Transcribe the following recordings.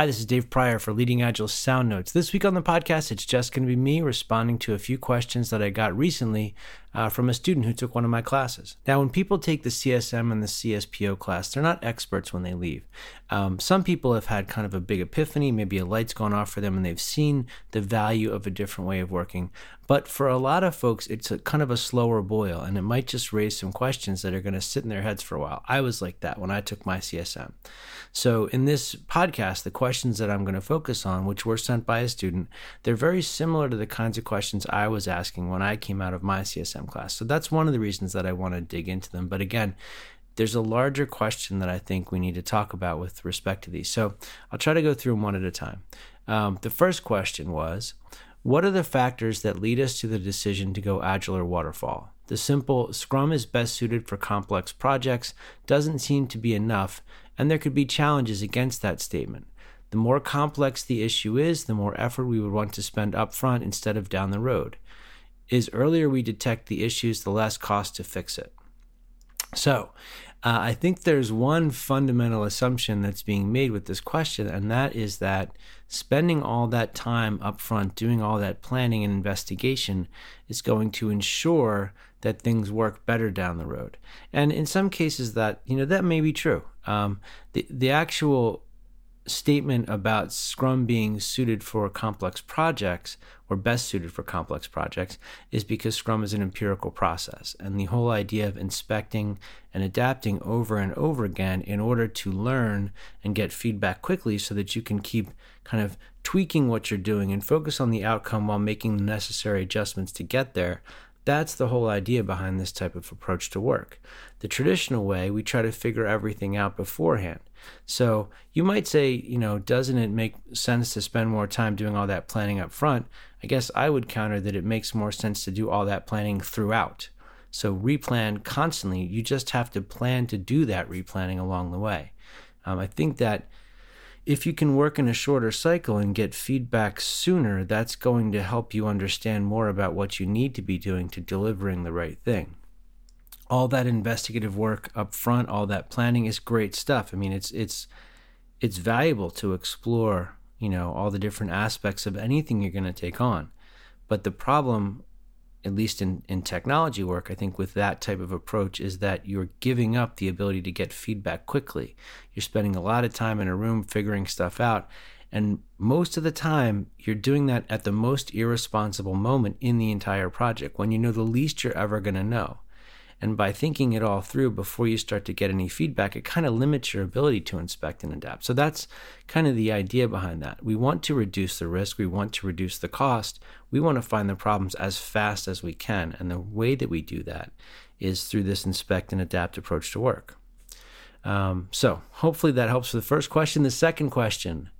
Hi, this is Dave Prior for Leading Agile Sound Notes. This week on the podcast, it's just going to be me responding to a few questions that I got recently uh, from a student who took one of my classes. Now, when people take the CSM and the CSPO class, they're not experts when they leave. Um, some people have had kind of a big epiphany, maybe a light's gone off for them and they've seen the value of a different way of working. But for a lot of folks, it's a kind of a slower boil and it might just raise some questions that are going to sit in their heads for a while. I was like that when I took my CSM. So, in this podcast, the questions that I'm going to focus on, which were sent by a student, they're very similar to the kinds of questions I was asking when I came out of my CSM class. So that's one of the reasons that I want to dig into them. But again, there's a larger question that I think we need to talk about with respect to these. So I'll try to go through them one at a time. Um, the first question was What are the factors that lead us to the decision to go agile or waterfall? The simple Scrum is best suited for complex projects doesn't seem to be enough, and there could be challenges against that statement. The more complex the issue is, the more effort we would want to spend upfront instead of down the road is earlier we detect the issues, the less cost to fix it. So, uh, I think there's one fundamental assumption that's being made with this question, and that is that spending all that time up front, doing all that planning and investigation, is going to ensure that things work better down the road. And in some cases, that you know that may be true. Um, the the actual statement about Scrum being suited for complex projects or best suited for complex projects is because Scrum is an empirical process. And the whole idea of inspecting and adapting over and over again in order to learn and get feedback quickly so that you can keep kind of tweaking what you're doing and focus on the outcome while making the necessary adjustments to get there. That's the whole idea behind this type of approach to work. The traditional way, we try to figure everything out beforehand. So you might say, you know, doesn't it make sense to spend more time doing all that planning up front? I guess I would counter that it makes more sense to do all that planning throughout. So replan constantly. You just have to plan to do that replanning along the way. Um, I think that if you can work in a shorter cycle and get feedback sooner, that's going to help you understand more about what you need to be doing to delivering the right thing. All that investigative work up front, all that planning is great stuff. I mean, it's it's it's valuable to explore, you know, all the different aspects of anything you're going to take on. But the problem at least in, in technology work, I think with that type of approach is that you're giving up the ability to get feedback quickly. You're spending a lot of time in a room figuring stuff out. And most of the time, you're doing that at the most irresponsible moment in the entire project when you know the least you're ever going to know. And by thinking it all through before you start to get any feedback, it kind of limits your ability to inspect and adapt. So that's kind of the idea behind that. We want to reduce the risk, we want to reduce the cost, we want to find the problems as fast as we can. And the way that we do that is through this inspect and adapt approach to work. Um, so hopefully that helps for the first question. The second question,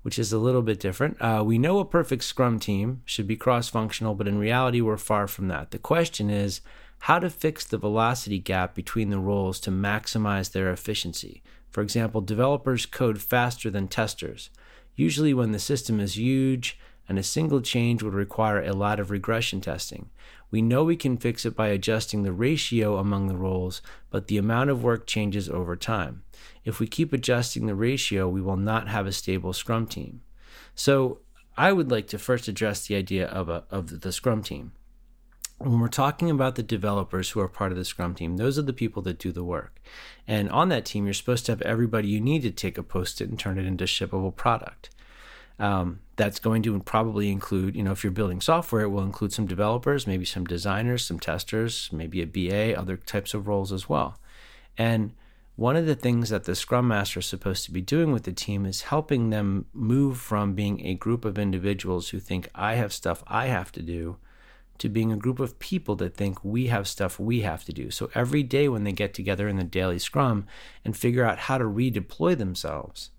which is a little bit different. Uh, we know a perfect Scrum team should be cross functional, but in reality, we're far from that. The question is, how to fix the velocity gap between the roles to maximize their efficiency. For example, developers code faster than testers, usually when the system is huge and a single change would require a lot of regression testing. We know we can fix it by adjusting the ratio among the roles, but the amount of work changes over time. If we keep adjusting the ratio, we will not have a stable Scrum team. So, I would like to first address the idea of, a, of the Scrum team when we're talking about the developers who are part of the Scrum team, those are the people that do the work. And on that team, you're supposed to have everybody you need to take a post it and turn it into shippable product. Um, that's going to probably include, you know, if you're building software, it will include some developers, maybe some designers, some testers, maybe a BA, other types of roles as well. And one of the things that the Scrum Master is supposed to be doing with the team is helping them move from being a group of individuals who think, I have stuff I have to do to being a group of people that think we have stuff we have to do. So every day when they get together in the daily scrum and figure out how to redeploy themselves,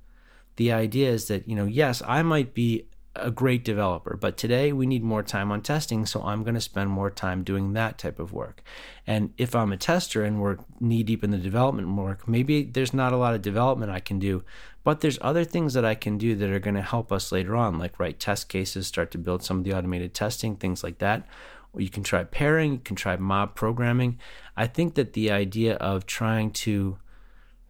the idea is that, you know, yes, I might be a great developer, but today we need more time on testing, so I'm going to spend more time doing that type of work. And if I'm a tester and we're knee deep in the development work, maybe there's not a lot of development I can do, but there's other things that I can do that are going to help us later on, like write test cases, start to build some of the automated testing, things like that. Or you can try pairing, you can try mob programming. I think that the idea of trying to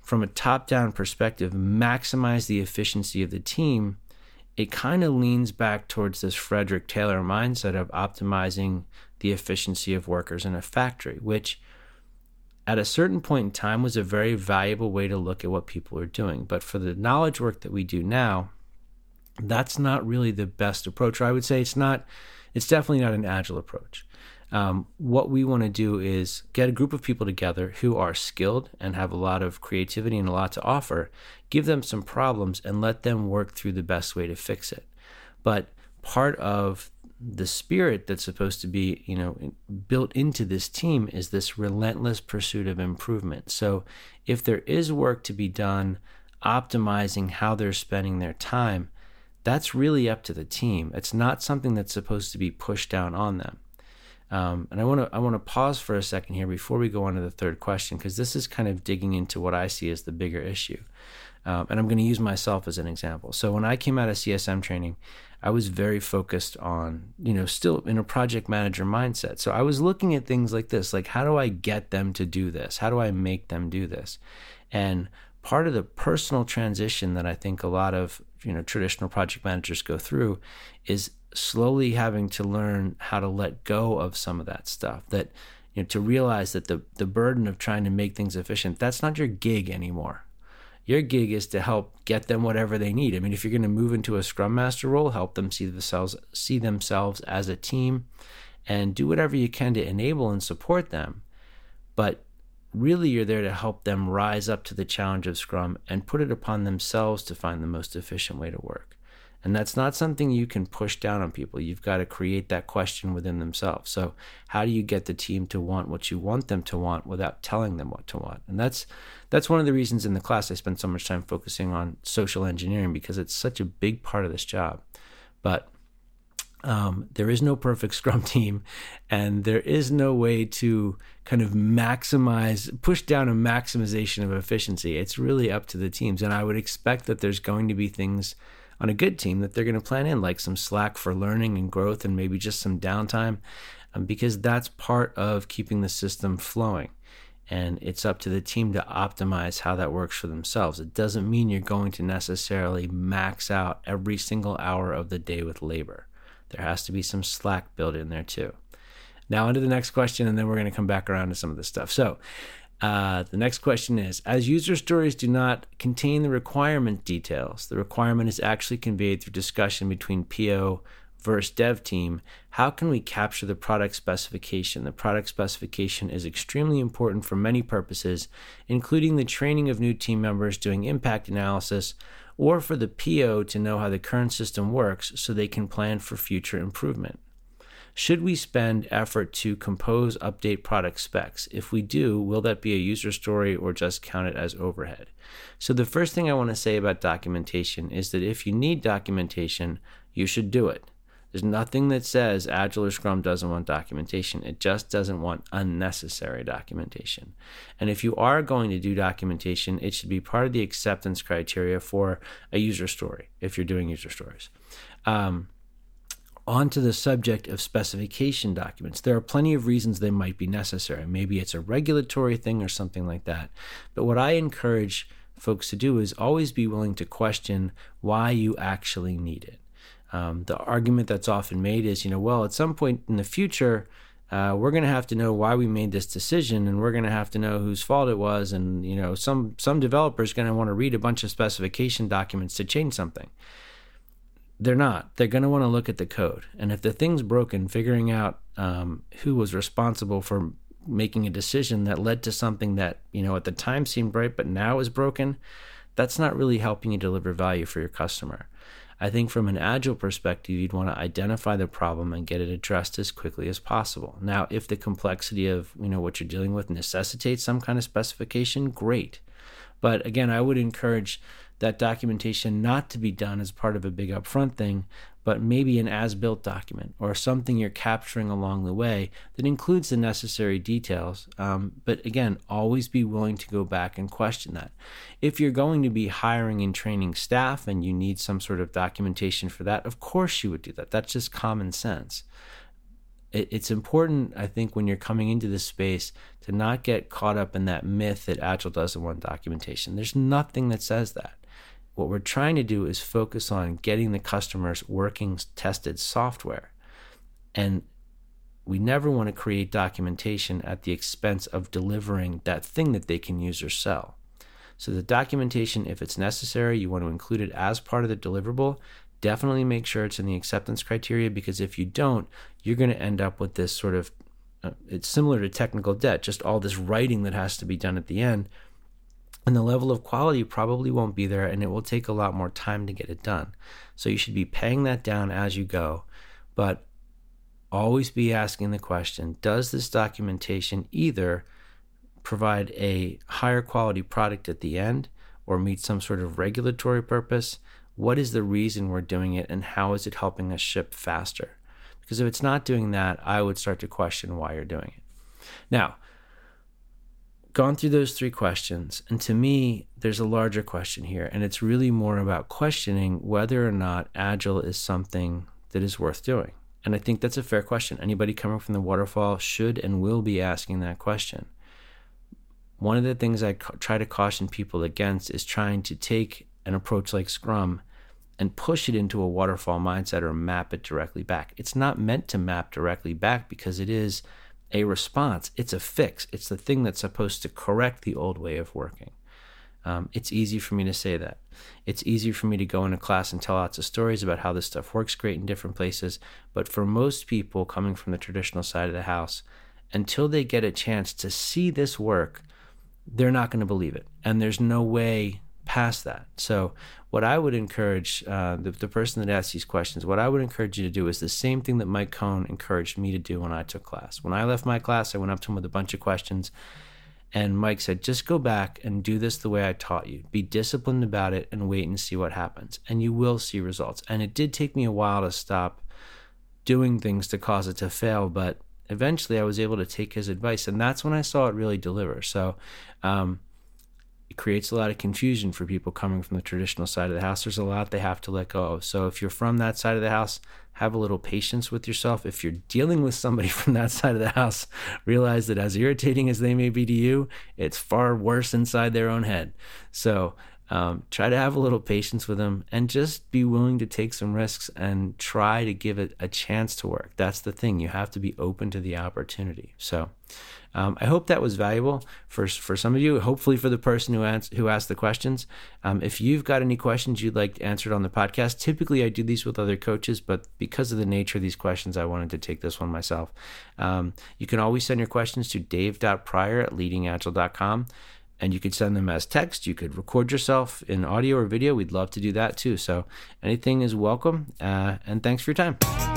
from a top down perspective, maximize the efficiency of the team, it kind of leans back towards this Frederick Taylor mindset of optimizing the efficiency of workers in a factory, which at a certain point in time was a very valuable way to look at what people are doing. But for the knowledge work that we do now, that's not really the best approach. Or I would say it's not, it's definitely not an agile approach. Um, what we want to do is get a group of people together who are skilled and have a lot of creativity and a lot to offer, give them some problems, and let them work through the best way to fix it. But part of the spirit that's supposed to be, you know, built into this team is this relentless pursuit of improvement. So if there is work to be done optimizing how they're spending their time, that's really up to the team. It's not something that's supposed to be pushed down on them. Um, and I want to I want to pause for a second here before we go on to the third question because this is kind of digging into what I see as the bigger issue. Um, and I'm going to use myself as an example. So when I came out of CSM training, I was very focused on, you know, still in a project manager mindset. So I was looking at things like this, like how do I get them to do this? How do I make them do this? And part of the personal transition that I think a lot of, you know, traditional project managers go through is slowly having to learn how to let go of some of that stuff that you know to realize that the the burden of trying to make things efficient that's not your gig anymore your gig is to help get them whatever they need. I mean if you're going to move into a scrum master role help them see themselves see themselves as a team and do whatever you can to enable and support them. But really you're there to help them rise up to the challenge of scrum and put it upon themselves to find the most efficient way to work and that's not something you can push down on people. You've got to create that question within themselves. So, how do you get the team to want what you want them to want without telling them what to want? And that's that's one of the reasons in the class I spend so much time focusing on social engineering because it's such a big part of this job. But um, there is no perfect Scrum team, and there is no way to kind of maximize, push down a maximization of efficiency. It's really up to the teams. And I would expect that there's going to be things on a good team that they're going to plan in, like some slack for learning and growth and maybe just some downtime, um, because that's part of keeping the system flowing. And it's up to the team to optimize how that works for themselves. It doesn't mean you're going to necessarily max out every single hour of the day with labor. There has to be some slack built in there too. Now, on to the next question, and then we're going to come back around to some of this stuff. So, uh, the next question is As user stories do not contain the requirement details, the requirement is actually conveyed through discussion between PO versus dev team. How can we capture the product specification? The product specification is extremely important for many purposes, including the training of new team members doing impact analysis, or for the PO to know how the current system works so they can plan for future improvement. Should we spend effort to compose update product specs? If we do, will that be a user story or just count it as overhead? So, the first thing I want to say about documentation is that if you need documentation, you should do it. There's nothing that says Agile or Scrum doesn't want documentation. It just doesn't want unnecessary documentation. And if you are going to do documentation, it should be part of the acceptance criteria for a user story if you're doing user stories. Um, onto the subject of specification documents. There are plenty of reasons they might be necessary. Maybe it's a regulatory thing or something like that. But what I encourage folks to do is always be willing to question why you actually need it. Um, the argument that's often made is, you know, well, at some point in the future, uh, we're going to have to know why we made this decision, and we're going to have to know whose fault it was, and you know, some some developers going to want to read a bunch of specification documents to change something. They're not. They're going to want to look at the code. And if the thing's broken, figuring out um, who was responsible for making a decision that led to something that, you know, at the time seemed right, but now is broken, that's not really helping you deliver value for your customer. I think from an agile perspective, you'd want to identify the problem and get it addressed as quickly as possible. Now, if the complexity of you know what you're dealing with necessitates some kind of specification, great. But again, I would encourage that documentation not to be done as part of a big upfront thing, but maybe an as built document or something you're capturing along the way that includes the necessary details. Um, but again, always be willing to go back and question that. If you're going to be hiring and training staff and you need some sort of documentation for that, of course you would do that. That's just common sense. It, it's important, I think, when you're coming into this space to not get caught up in that myth that Agile doesn't want documentation. There's nothing that says that. What we're trying to do is focus on getting the customers working tested software. And we never want to create documentation at the expense of delivering that thing that they can use or sell. So, the documentation, if it's necessary, you want to include it as part of the deliverable. Definitely make sure it's in the acceptance criteria because if you don't, you're going to end up with this sort of uh, it's similar to technical debt, just all this writing that has to be done at the end. And the level of quality probably won't be there, and it will take a lot more time to get it done. So you should be paying that down as you go. But always be asking the question Does this documentation either provide a higher quality product at the end or meet some sort of regulatory purpose? What is the reason we're doing it, and how is it helping us ship faster? Because if it's not doing that, I would start to question why you're doing it. Now, gone through those three questions, and to me, there's a larger question here, and it's really more about questioning whether or not Agile is something that is worth doing. And I think that's a fair question. Anybody coming from the waterfall should and will be asking that question. One of the things I try to caution people against is trying to take an approach like Scrum and push it into a waterfall mindset or map it directly back. It's not meant to map directly back because it is a response, it's a fix, it's the thing that's supposed to correct the old way of working. Um, it's easy for me to say that. It's easy for me to go into class and tell lots of stories about how this stuff works great in different places. But for most people coming from the traditional side of the house, until they get a chance to see this work, they're not going to believe it. And there's no way past that. So, what I would encourage uh, the, the person that asks these questions, what I would encourage you to do is the same thing that Mike Cohn encouraged me to do when I took class. When I left my class, I went up to him with a bunch of questions and Mike said, just go back and do this the way I taught you. Be disciplined about it and wait and see what happens. And you will see results. And it did take me a while to stop doing things to cause it to fail, but eventually I was able to take his advice. And that's when I saw it really deliver. So, um, it creates a lot of confusion for people coming from the traditional side of the house. There's a lot they have to let go of. So if you're from that side of the house, have a little patience with yourself. If you're dealing with somebody from that side of the house, realize that as irritating as they may be to you, it's far worse inside their own head. So um, try to have a little patience with them and just be willing to take some risks and try to give it a chance to work. That's the thing. You have to be open to the opportunity. So um, I hope that was valuable for for some of you. Hopefully, for the person who ans- who asked the questions. Um, if you've got any questions you'd like answered on the podcast, typically I do these with other coaches, but because of the nature of these questions, I wanted to take this one myself. Um, you can always send your questions to dave.prior at leadingagile.com and you could send them as text. You could record yourself in audio or video. We'd love to do that too. So anything is welcome. Uh, and thanks for your time.